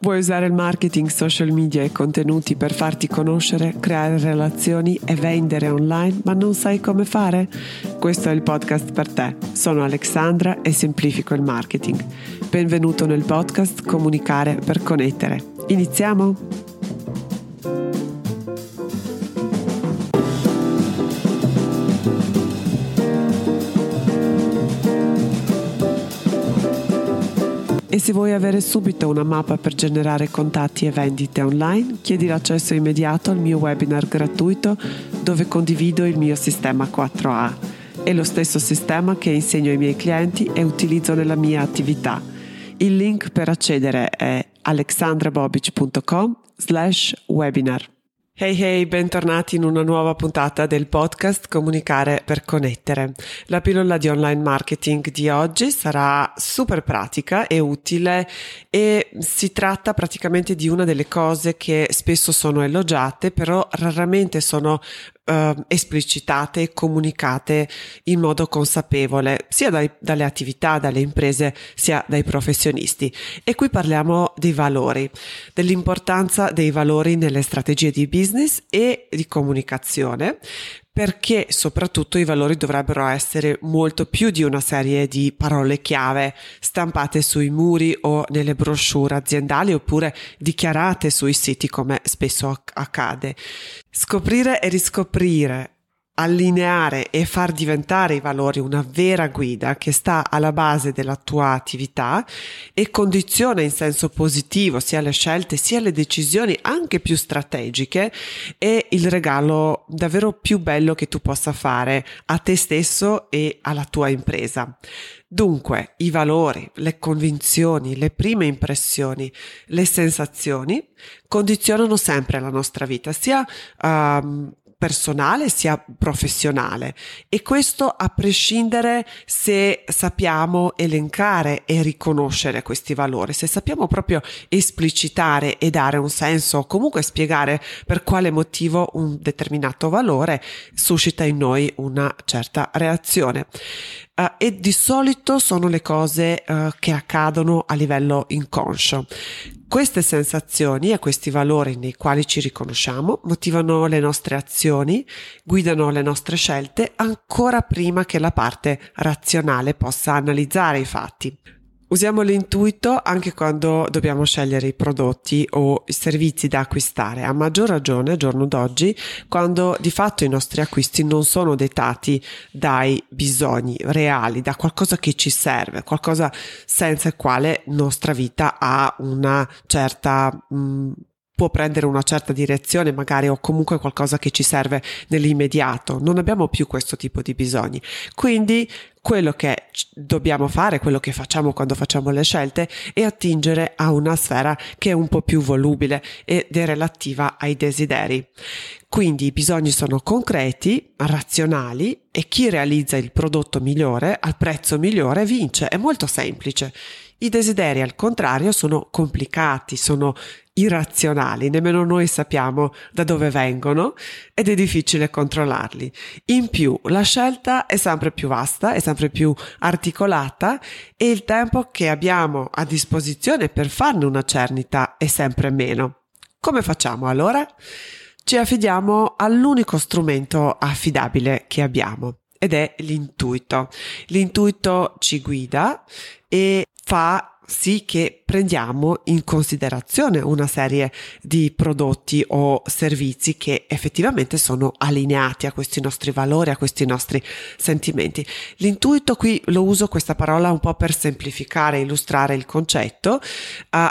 Vuoi usare il marketing, social media e contenuti per farti conoscere, creare relazioni e vendere online, ma non sai come fare? Questo è il podcast per te. Sono Alexandra e semplifico il marketing. Benvenuto nel podcast Comunicare per connettere. Iniziamo? E se vuoi avere subito una mappa per generare contatti e vendite online, chiedi l'accesso immediato al mio webinar gratuito dove condivido il mio sistema 4A. È lo stesso sistema che insegno ai miei clienti e utilizzo nella mia attività. Il link per accedere è alexandrabobic.com slash webinar. Hey hey, bentornati in una nuova puntata del podcast Comunicare per connettere. La pillola di online marketing di oggi sarà super pratica e utile e si tratta praticamente di una delle cose che spesso sono elogiate, però raramente sono eh, esplicitate e comunicate in modo consapevole, sia dai, dalle attività, dalle imprese, sia dai professionisti. E qui parliamo dei valori, dell'importanza dei valori nelle strategie di business e di comunicazione perché soprattutto i valori dovrebbero essere molto più di una serie di parole chiave stampate sui muri o nelle brochure aziendali oppure dichiarate sui siti come spesso accade. Scoprire e riscoprire allineare e far diventare i valori una vera guida che sta alla base della tua attività e condiziona in senso positivo sia le scelte sia le decisioni anche più strategiche è il regalo davvero più bello che tu possa fare a te stesso e alla tua impresa. Dunque, i valori, le convinzioni, le prime impressioni, le sensazioni condizionano sempre la nostra vita, sia um, personale sia professionale e questo a prescindere se sappiamo elencare e riconoscere questi valori, se sappiamo proprio esplicitare e dare un senso o comunque spiegare per quale motivo un determinato valore suscita in noi una certa reazione. Uh, e di solito sono le cose uh, che accadono a livello inconscio. Queste sensazioni e questi valori nei quali ci riconosciamo motivano le nostre azioni, guidano le nostre scelte ancora prima che la parte razionale possa analizzare i fatti. Usiamo l'intuito anche quando dobbiamo scegliere i prodotti o i servizi da acquistare, a maggior ragione giorno d'oggi, quando di fatto i nostri acquisti non sono dettati dai bisogni reali, da qualcosa che ci serve, qualcosa senza il quale nostra vita ha una certa mh, mm, può prendere una certa direzione magari o comunque qualcosa che ci serve nell'immediato. Non abbiamo più questo tipo di bisogni. Quindi quello che dobbiamo fare, quello che facciamo quando facciamo le scelte è attingere a una sfera che è un po' più volubile ed è relativa ai desideri. Quindi i bisogni sono concreti, razionali e chi realizza il prodotto migliore al prezzo migliore vince. È molto semplice. I desideri, al contrario, sono complicati, sono irrazionali, nemmeno noi sappiamo da dove vengono ed è difficile controllarli. In più, la scelta è sempre più vasta, è sempre più articolata e il tempo che abbiamo a disposizione per farne una cernita è sempre meno. Come facciamo allora? Ci affidiamo all'unico strumento affidabile che abbiamo ed è l'intuito. L'intuito ci guida e fa sì che prendiamo in considerazione una serie di prodotti o servizi che effettivamente sono allineati a questi nostri valori, a questi nostri sentimenti. L'intuito qui lo uso questa parola un po' per semplificare, illustrare il concetto, uh,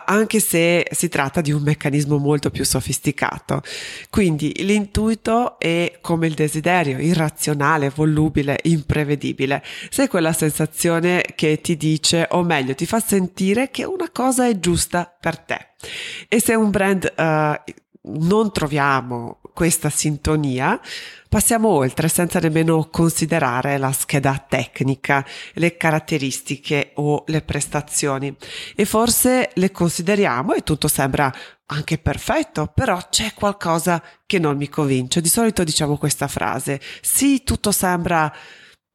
anche se si tratta di un meccanismo molto più sofisticato. Quindi l'intuito è come il desiderio, irrazionale, volubile, imprevedibile. Se quella sensazione che ti dice, o meglio, ti fa sentire che una cosa è giusta per te. E se un brand uh, non troviamo questa sintonia, passiamo oltre senza nemmeno considerare la scheda tecnica, le caratteristiche o le prestazioni. E forse le consideriamo e tutto sembra anche perfetto, però c'è qualcosa che non mi convince. Di solito diciamo questa frase, sì, tutto sembra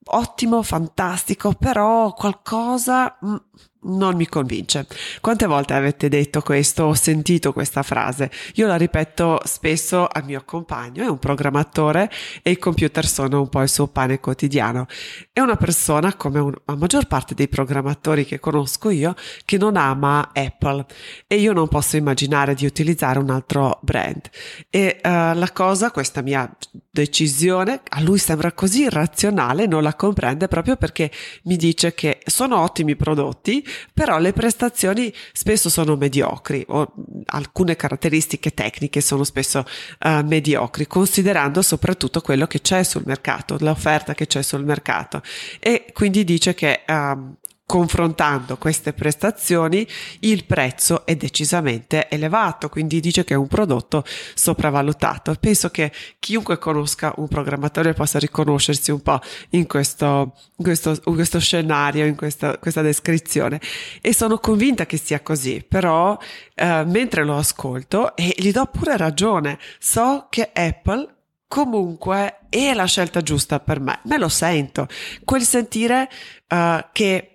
ottimo, fantastico, però qualcosa... Mm, non mi convince. Quante volte avete detto questo o sentito questa frase? Io la ripeto spesso al mio compagno, è un programmatore e i computer sono un po' il suo pane quotidiano. È una persona, come un, la maggior parte dei programmatori che conosco io, che non ama Apple e io non posso immaginare di utilizzare un altro brand. E uh, la cosa, questa mia decisione, a lui sembra così irrazionale, non la comprende proprio perché mi dice che sono ottimi prodotti, però le prestazioni spesso sono mediocri o alcune caratteristiche tecniche sono spesso uh, mediocri, considerando soprattutto quello che c'è sul mercato, l'offerta che c'è sul mercato. E quindi dice che uh, confrontando queste prestazioni il prezzo è decisamente elevato, quindi dice che è un prodotto sopravvalutato. Penso che chiunque conosca un programmatore possa riconoscersi un po' in questo, in questo, in questo scenario, in questa, questa, descrizione. E sono convinta che sia così, però eh, mentre lo ascolto e gli do pure ragione, so che Apple comunque è la scelta giusta per me, me lo sento, quel sentire uh, che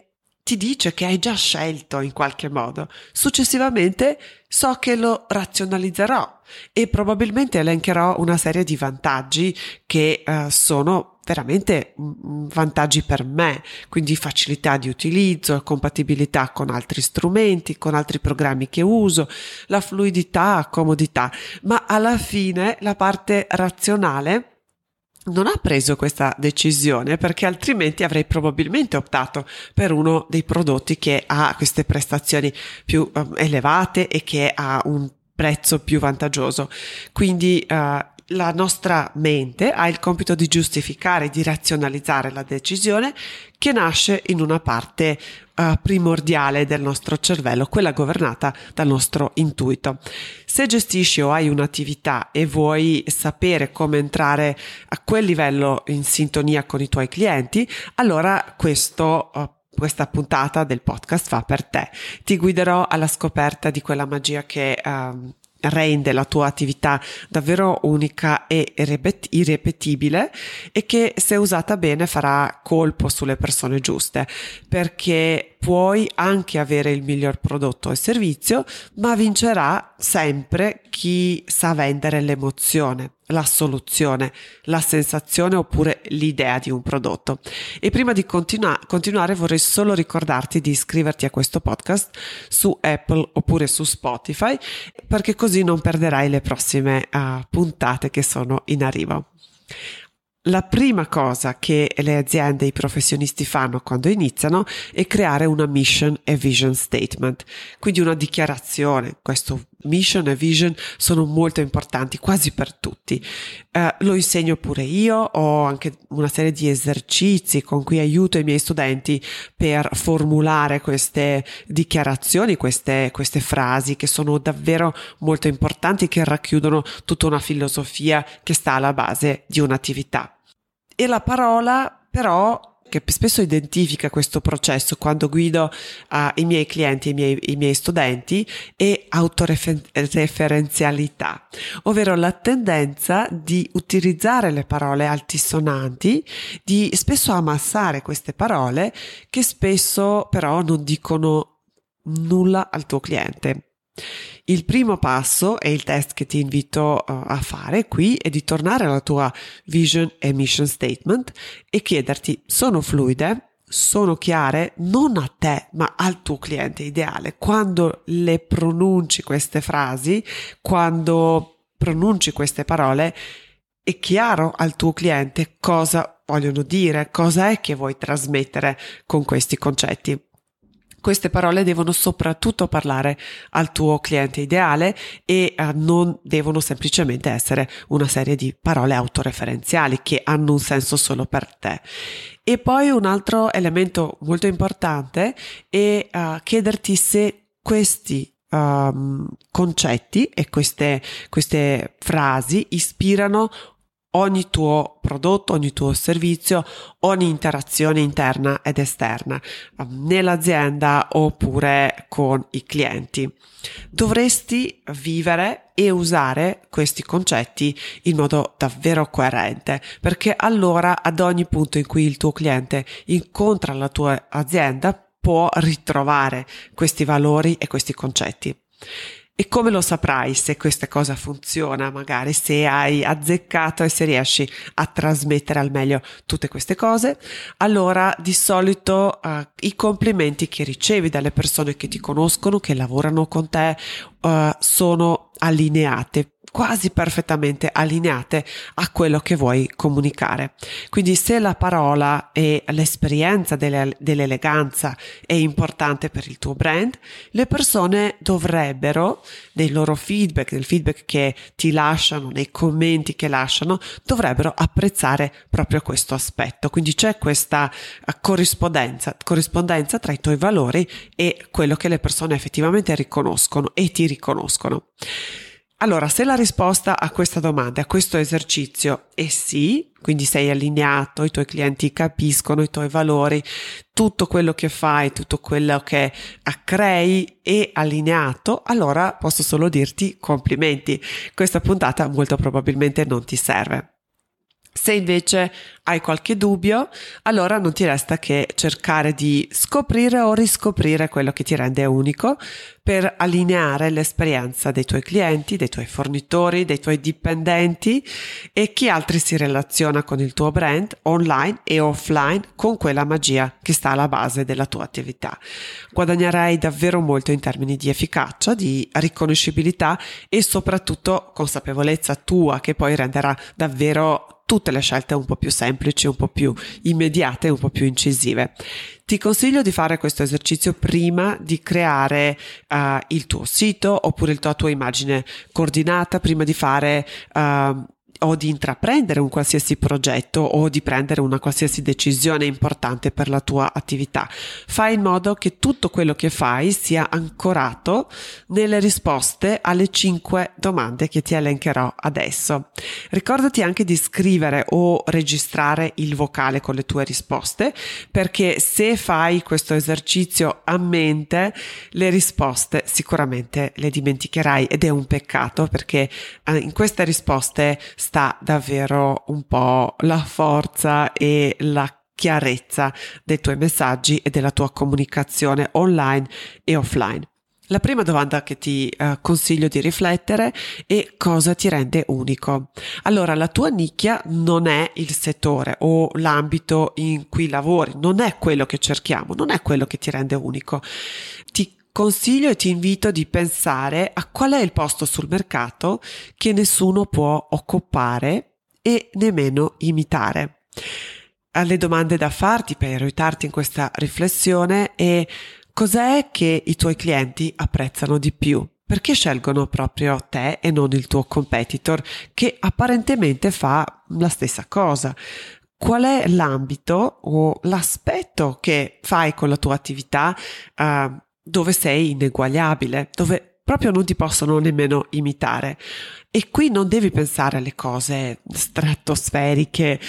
ti dice che hai già scelto in qualche modo. Successivamente so che lo razionalizzerò e probabilmente elencherò una serie di vantaggi che uh, sono veramente vantaggi per me, quindi facilità di utilizzo, compatibilità con altri strumenti, con altri programmi che uso, la fluidità, comodità, ma alla fine la parte razionale non ha preso questa decisione perché altrimenti avrei probabilmente optato per uno dei prodotti che ha queste prestazioni più um, elevate e che ha un prezzo più vantaggioso. Quindi uh, la nostra mente ha il compito di giustificare, di razionalizzare la decisione che nasce in una parte uh, primordiale del nostro cervello, quella governata dal nostro intuito. Se gestisci o hai un'attività e vuoi sapere come entrare a quel livello in sintonia con i tuoi clienti, allora questo uh, questa puntata del podcast fa per te. Ti guiderò alla scoperta di quella magia che uh, rende la tua attività davvero unica e irrepetibile e che se usata bene farà colpo sulle persone giuste. Perché puoi anche avere il miglior prodotto e servizio ma vincerà sempre chi sa vendere l'emozione la soluzione, la sensazione oppure l'idea di un prodotto. E prima di continua- continuare vorrei solo ricordarti di iscriverti a questo podcast su Apple oppure su Spotify perché così non perderai le prossime uh, puntate che sono in arrivo. La prima cosa che le aziende e i professionisti fanno quando iniziano è creare una mission e vision statement, quindi una dichiarazione. Questo mission e vision sono molto importanti quasi per tutti. Eh, lo insegno pure io, ho anche una serie di esercizi con cui aiuto i miei studenti per formulare queste dichiarazioni, queste, queste frasi che sono davvero molto importanti, che racchiudono tutta una filosofia che sta alla base di un'attività. E la parola però che spesso identifica questo processo quando guido uh, i miei clienti, i miei, i miei studenti, è autoreferenzialità, ovvero la tendenza di utilizzare le parole altisonanti, di spesso ammassare queste parole che spesso però non dicono nulla al tuo cliente. Il primo passo e il test che ti invito uh, a fare qui è di tornare alla tua vision e mission statement e chiederti sono fluide, sono chiare non a te ma al tuo cliente ideale. Quando le pronunci queste frasi, quando pronunci queste parole, è chiaro al tuo cliente cosa vogliono dire, cosa è che vuoi trasmettere con questi concetti. Queste parole devono soprattutto parlare al tuo cliente ideale e uh, non devono semplicemente essere una serie di parole autoreferenziali che hanno un senso solo per te. E poi un altro elemento molto importante è uh, chiederti se questi um, concetti e queste, queste frasi ispirano ogni tuo prodotto, ogni tuo servizio, ogni interazione interna ed esterna um, nell'azienda oppure con i clienti. Dovresti vivere e usare questi concetti in modo davvero coerente perché allora ad ogni punto in cui il tuo cliente incontra la tua azienda può ritrovare questi valori e questi concetti. E come lo saprai se questa cosa funziona, magari se hai azzeccato e se riesci a trasmettere al meglio tutte queste cose? Allora, di solito uh, i complimenti che ricevi dalle persone che ti conoscono, che lavorano con te, uh, sono allineate quasi perfettamente allineate a quello che vuoi comunicare. Quindi se la parola e l'esperienza delle, dell'eleganza è importante per il tuo brand, le persone dovrebbero, nei loro feedback, nel feedback che ti lasciano, nei commenti che lasciano, dovrebbero apprezzare proprio questo aspetto. Quindi c'è questa eh, corrispondenza, corrispondenza tra i tuoi valori e quello che le persone effettivamente riconoscono e ti riconoscono. Allora, se la risposta a questa domanda, a questo esercizio è sì, quindi sei allineato, i tuoi clienti capiscono i tuoi valori, tutto quello che fai, tutto quello che crei è allineato, allora posso solo dirti complimenti. Questa puntata molto probabilmente non ti serve. Se invece hai qualche dubbio, allora non ti resta che cercare di scoprire o riscoprire quello che ti rende unico per allineare l'esperienza dei tuoi clienti, dei tuoi fornitori, dei tuoi dipendenti e chi altri si relaziona con il tuo brand online e offline con quella magia che sta alla base della tua attività. Guadagnerai davvero molto in termini di efficacia, di riconoscibilità e soprattutto consapevolezza tua che poi renderà davvero tutte le scelte un po' più semplici, un po' più immediate, un po' più incisive. Ti consiglio di fare questo esercizio prima di creare uh, il tuo sito oppure la tua immagine coordinata, prima di fare uh, o di intraprendere un qualsiasi progetto o di prendere una qualsiasi decisione importante per la tua attività. Fai in modo che tutto quello che fai sia ancorato nelle risposte alle cinque domande che ti elencherò adesso. Ricordati anche di scrivere o registrare il vocale con le tue risposte perché se fai questo esercizio a mente le risposte sicuramente le dimenticherai ed è un peccato perché eh, in queste risposte sta davvero un po' la forza e la chiarezza dei tuoi messaggi e della tua comunicazione online e offline. La prima domanda che ti uh, consiglio di riflettere è cosa ti rende unico. Allora, la tua nicchia non è il settore o l'ambito in cui lavori, non è quello che cerchiamo, non è quello che ti rende unico. Ti consiglio e ti invito di pensare a qual è il posto sul mercato che nessuno può occupare e nemmeno imitare. Le domande da farti per aiutarti in questa riflessione è cos'è che i tuoi clienti apprezzano di più? Perché scelgono proprio te e non il tuo competitor che apparentemente fa la stessa cosa? Qual è l'ambito o l'aspetto che fai con la tua attività uh, dove sei ineguagliabile, dove proprio non ti possono nemmeno imitare. E qui non devi pensare alle cose stratosferiche,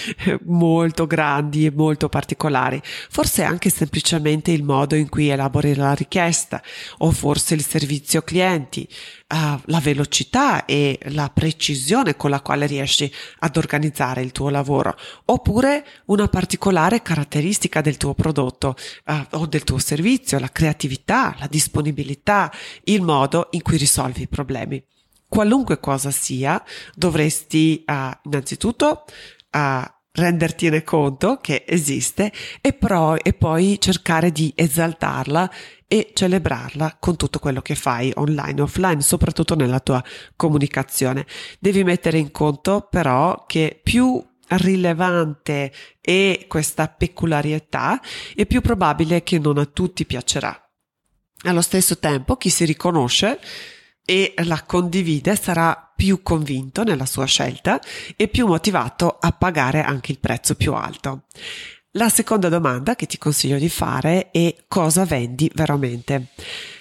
molto grandi e molto particolari, forse anche semplicemente il modo in cui elabori la richiesta o forse il servizio clienti, uh, la velocità e la precisione con la quale riesci ad organizzare il tuo lavoro, oppure una particolare caratteristica del tuo prodotto uh, o del tuo servizio, la creatività, la disponibilità, il modo in cui risolvi i problemi. Qualunque cosa sia, dovresti uh, innanzitutto rendertene conto che esiste e, pro, e poi cercare di esaltarla e celebrarla con tutto quello che fai online e offline, soprattutto nella tua comunicazione. Devi mettere in conto però che più rilevante è questa peculiarità, è più probabile che non a tutti piacerà. Allo stesso tempo, chi si riconosce e la condivide sarà più convinto nella sua scelta e più motivato a pagare anche il prezzo più alto. La seconda domanda che ti consiglio di fare è cosa vendi veramente?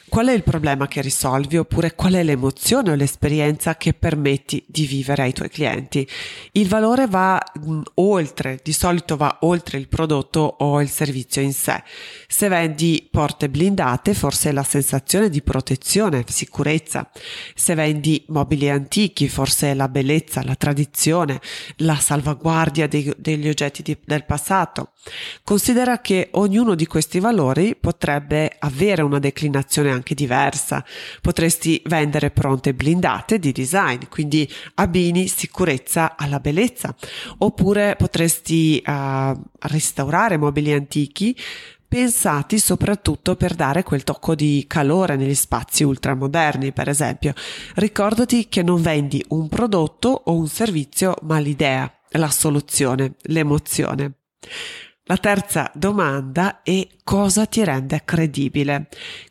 Qual è il problema che risolvi oppure qual è l'emozione o l'esperienza che permetti di vivere ai tuoi clienti? Il valore va mh, oltre, di solito va oltre il prodotto o il servizio in sé. Se vendi porte blindate, forse è la sensazione di protezione, sicurezza. Se vendi mobili antichi, forse è la bellezza, la tradizione, la salvaguardia dei, degli oggetti di, del passato. Considera che ognuno di questi valori potrebbe avere una declinazione anche diversa. Potresti vendere pronte blindate di design, quindi abbini sicurezza alla bellezza, oppure potresti uh, restaurare mobili antichi pensati soprattutto per dare quel tocco di calore negli spazi ultramoderni, per esempio. Ricordati che non vendi un prodotto o un servizio, ma l'idea, la soluzione, l'emozione. La terza domanda è cosa ti rende credibile?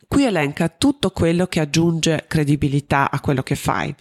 Qui elenca tutto quello che aggiunge credibilità a quello che fai,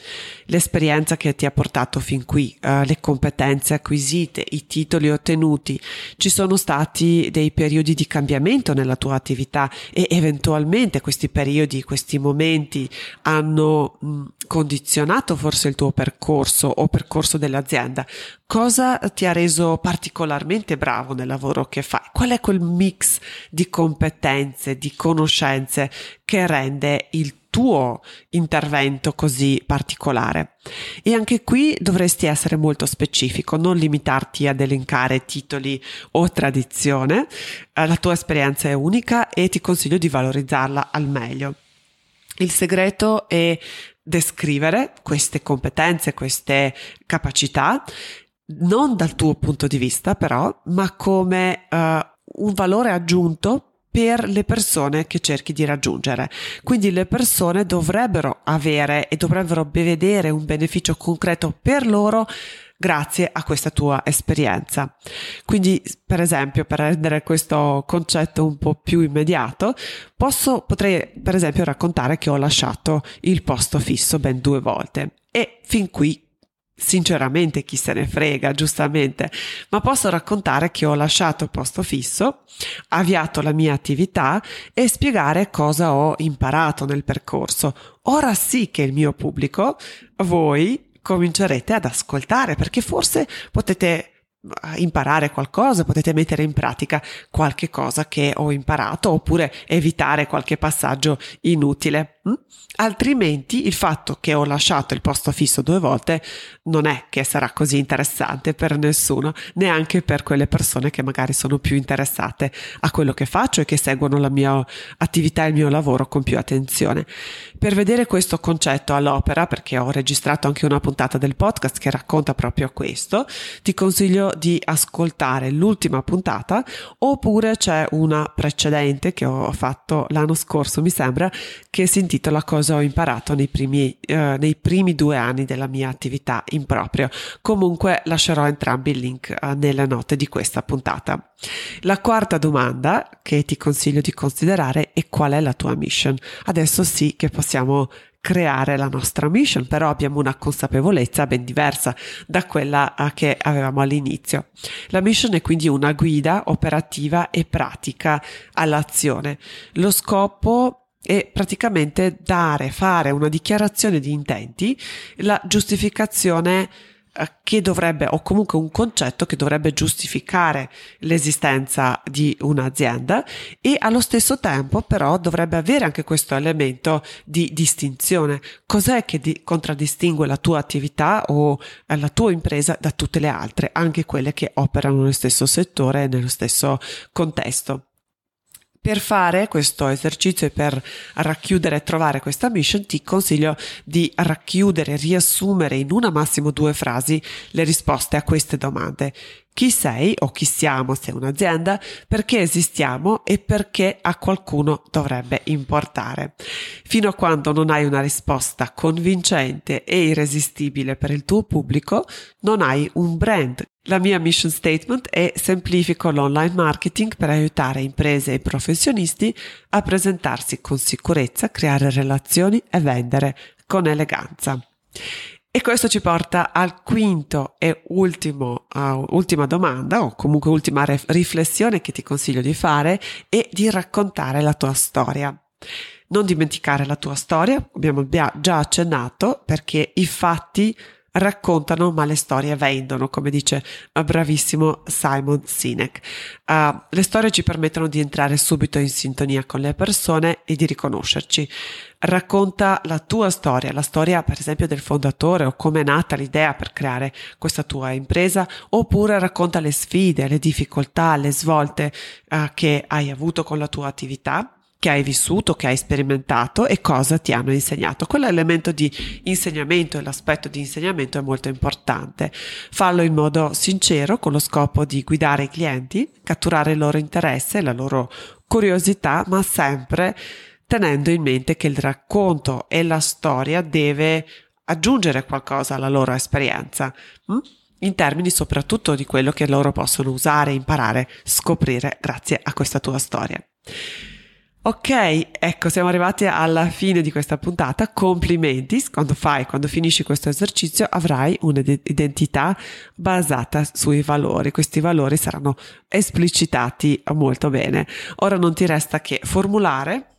l'esperienza che ti ha portato fin qui, uh, le competenze acquisite, i titoli ottenuti. Ci sono stati dei periodi di cambiamento nella tua attività e eventualmente questi periodi, questi momenti hanno mh, condizionato forse il tuo percorso o percorso dell'azienda. Cosa ti ha reso particolarmente bravo nel lavoro che fai? Qual è quel mix di competenze, di conoscenze che rende il tuo intervento così particolare. E anche qui dovresti essere molto specifico, non limitarti ad elencare titoli o tradizione. Eh, la tua esperienza è unica e ti consiglio di valorizzarla al meglio. Il segreto è descrivere queste competenze, queste capacità, non dal tuo punto di vista però, ma come uh, un valore aggiunto per le persone che cerchi di raggiungere. Quindi le persone dovrebbero avere e dovrebbero vedere un beneficio concreto per loro grazie a questa tua esperienza. Quindi, per esempio, per rendere questo concetto un po' più immediato, posso, potrei, per esempio, raccontare che ho lasciato il posto fisso ben due volte e fin qui Sinceramente chi se ne frega, giustamente, ma posso raccontare che ho lasciato il posto fisso, avviato la mia attività e spiegare cosa ho imparato nel percorso. Ora sì che il mio pubblico, voi, comincerete ad ascoltare perché forse potete imparare qualcosa, potete mettere in pratica qualche cosa che ho imparato oppure evitare qualche passaggio inutile. Mm? Altrimenti il fatto che ho lasciato il posto fisso due volte non è che sarà così interessante per nessuno, neanche per quelle persone che magari sono più interessate a quello che faccio e che seguono la mia attività e il mio lavoro con più attenzione. Per vedere questo concetto all'opera, perché ho registrato anche una puntata del podcast che racconta proprio questo, ti consiglio di ascoltare l'ultima puntata oppure c'è una precedente che ho fatto l'anno scorso, mi sembra, che si intitola Cosa ho imparato nei primi, eh, nei primi due anni della mia attività in proprio. Comunque lascerò entrambi i link eh, nelle note di questa puntata. La quarta domanda che ti consiglio di considerare è qual è la tua mission. Adesso sì che possiamo creare la nostra mission, però abbiamo una consapevolezza ben diversa da quella eh, che avevamo all'inizio. La mission è quindi una guida operativa e pratica all'azione. Lo scopo è praticamente dare, fare una dichiarazione di intenti, la giustificazione eh, che dovrebbe, o comunque un concetto che dovrebbe giustificare l'esistenza di un'azienda e allo stesso tempo però dovrebbe avere anche questo elemento di distinzione. Cos'è che di, contraddistingue la tua attività o eh, la tua impresa da tutte le altre, anche quelle che operano nello stesso settore e nello stesso contesto? Per fare questo esercizio e per racchiudere e trovare questa mission ti consiglio di racchiudere, riassumere in una massimo due frasi le risposte a queste domande. Chi sei o chi siamo se un'azienda, perché esistiamo e perché a qualcuno dovrebbe importare. Fino a quando non hai una risposta convincente e irresistibile per il tuo pubblico, non hai un brand la mia mission statement è semplifico l'online marketing per aiutare imprese e professionisti a presentarsi con sicurezza, creare relazioni e vendere con eleganza. E questo ci porta al quinto e ultimo, uh, ultima domanda, o comunque ultima ref- riflessione che ti consiglio di fare, e di raccontare la tua storia. Non dimenticare la tua storia, abbiamo già accennato, perché i fatti raccontano ma le storie vendono, come dice bravissimo Simon Sinek. Uh, le storie ci permettono di entrare subito in sintonia con le persone e di riconoscerci. Racconta la tua storia, la storia per esempio del fondatore o come è nata l'idea per creare questa tua impresa, oppure racconta le sfide, le difficoltà, le svolte uh, che hai avuto con la tua attività che hai vissuto, che hai sperimentato e cosa ti hanno insegnato. Quell'elemento di insegnamento e l'aspetto di insegnamento è molto importante. Fallo in modo sincero con lo scopo di guidare i clienti, catturare il loro interesse, la loro curiosità, ma sempre tenendo in mente che il racconto e la storia deve aggiungere qualcosa alla loro esperienza. Hm? in termini soprattutto di quello che loro possono usare, imparare, scoprire grazie a questa tua storia. Ok, ecco, siamo arrivati alla fine di questa puntata. Complimenti, quando fai, quando finisci questo esercizio avrai un'identità basata sui valori. Questi valori saranno esplicitati molto bene. Ora non ti resta che formulare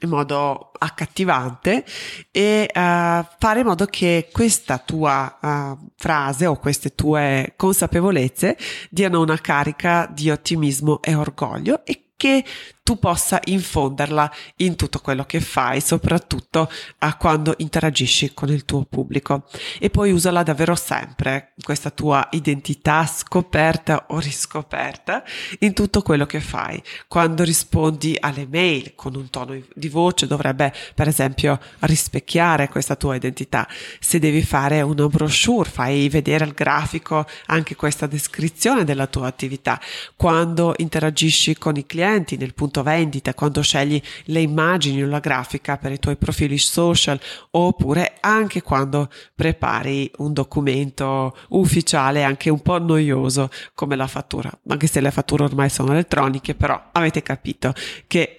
in modo accattivante e uh, fare in modo che questa tua uh, frase o queste tue consapevolezze diano una carica di ottimismo e orgoglio e che tu possa infonderla in tutto quello che fai, soprattutto uh, quando interagisci con il tuo pubblico. E poi usala davvero sempre, questa tua identità scoperta o riscoperta, in tutto quello che fai. Quando rispondi alle mail con un tono di voce dovrebbe, per esempio, rispecchiare questa tua identità. Se devi fare una brochure, fai vedere al grafico anche questa descrizione della tua attività. Quando interagisci con i clienti nel punto vendita, quando scegli le immagini o la grafica per i tuoi profili social, oppure anche quando prepari un documento ufficiale anche un po' noioso come la fattura, anche se le fatture ormai sono elettroniche, però avete capito che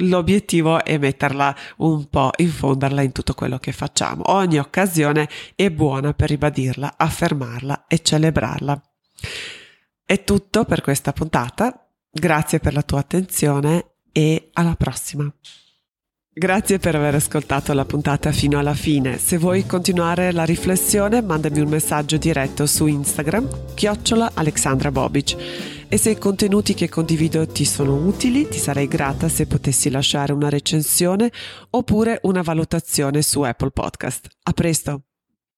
L'obiettivo è metterla un po', infonderla in tutto quello che facciamo. Ogni occasione è buona per ribadirla, affermarla e celebrarla. È tutto per questa puntata. Grazie per la tua attenzione e alla prossima. Grazie per aver ascoltato la puntata fino alla fine. Se vuoi continuare la riflessione, mandami un messaggio diretto su Instagram, chiocciola Alexandra Bobic. E se i contenuti che condivido ti sono utili, ti sarei grata se potessi lasciare una recensione oppure una valutazione su Apple Podcast. A presto!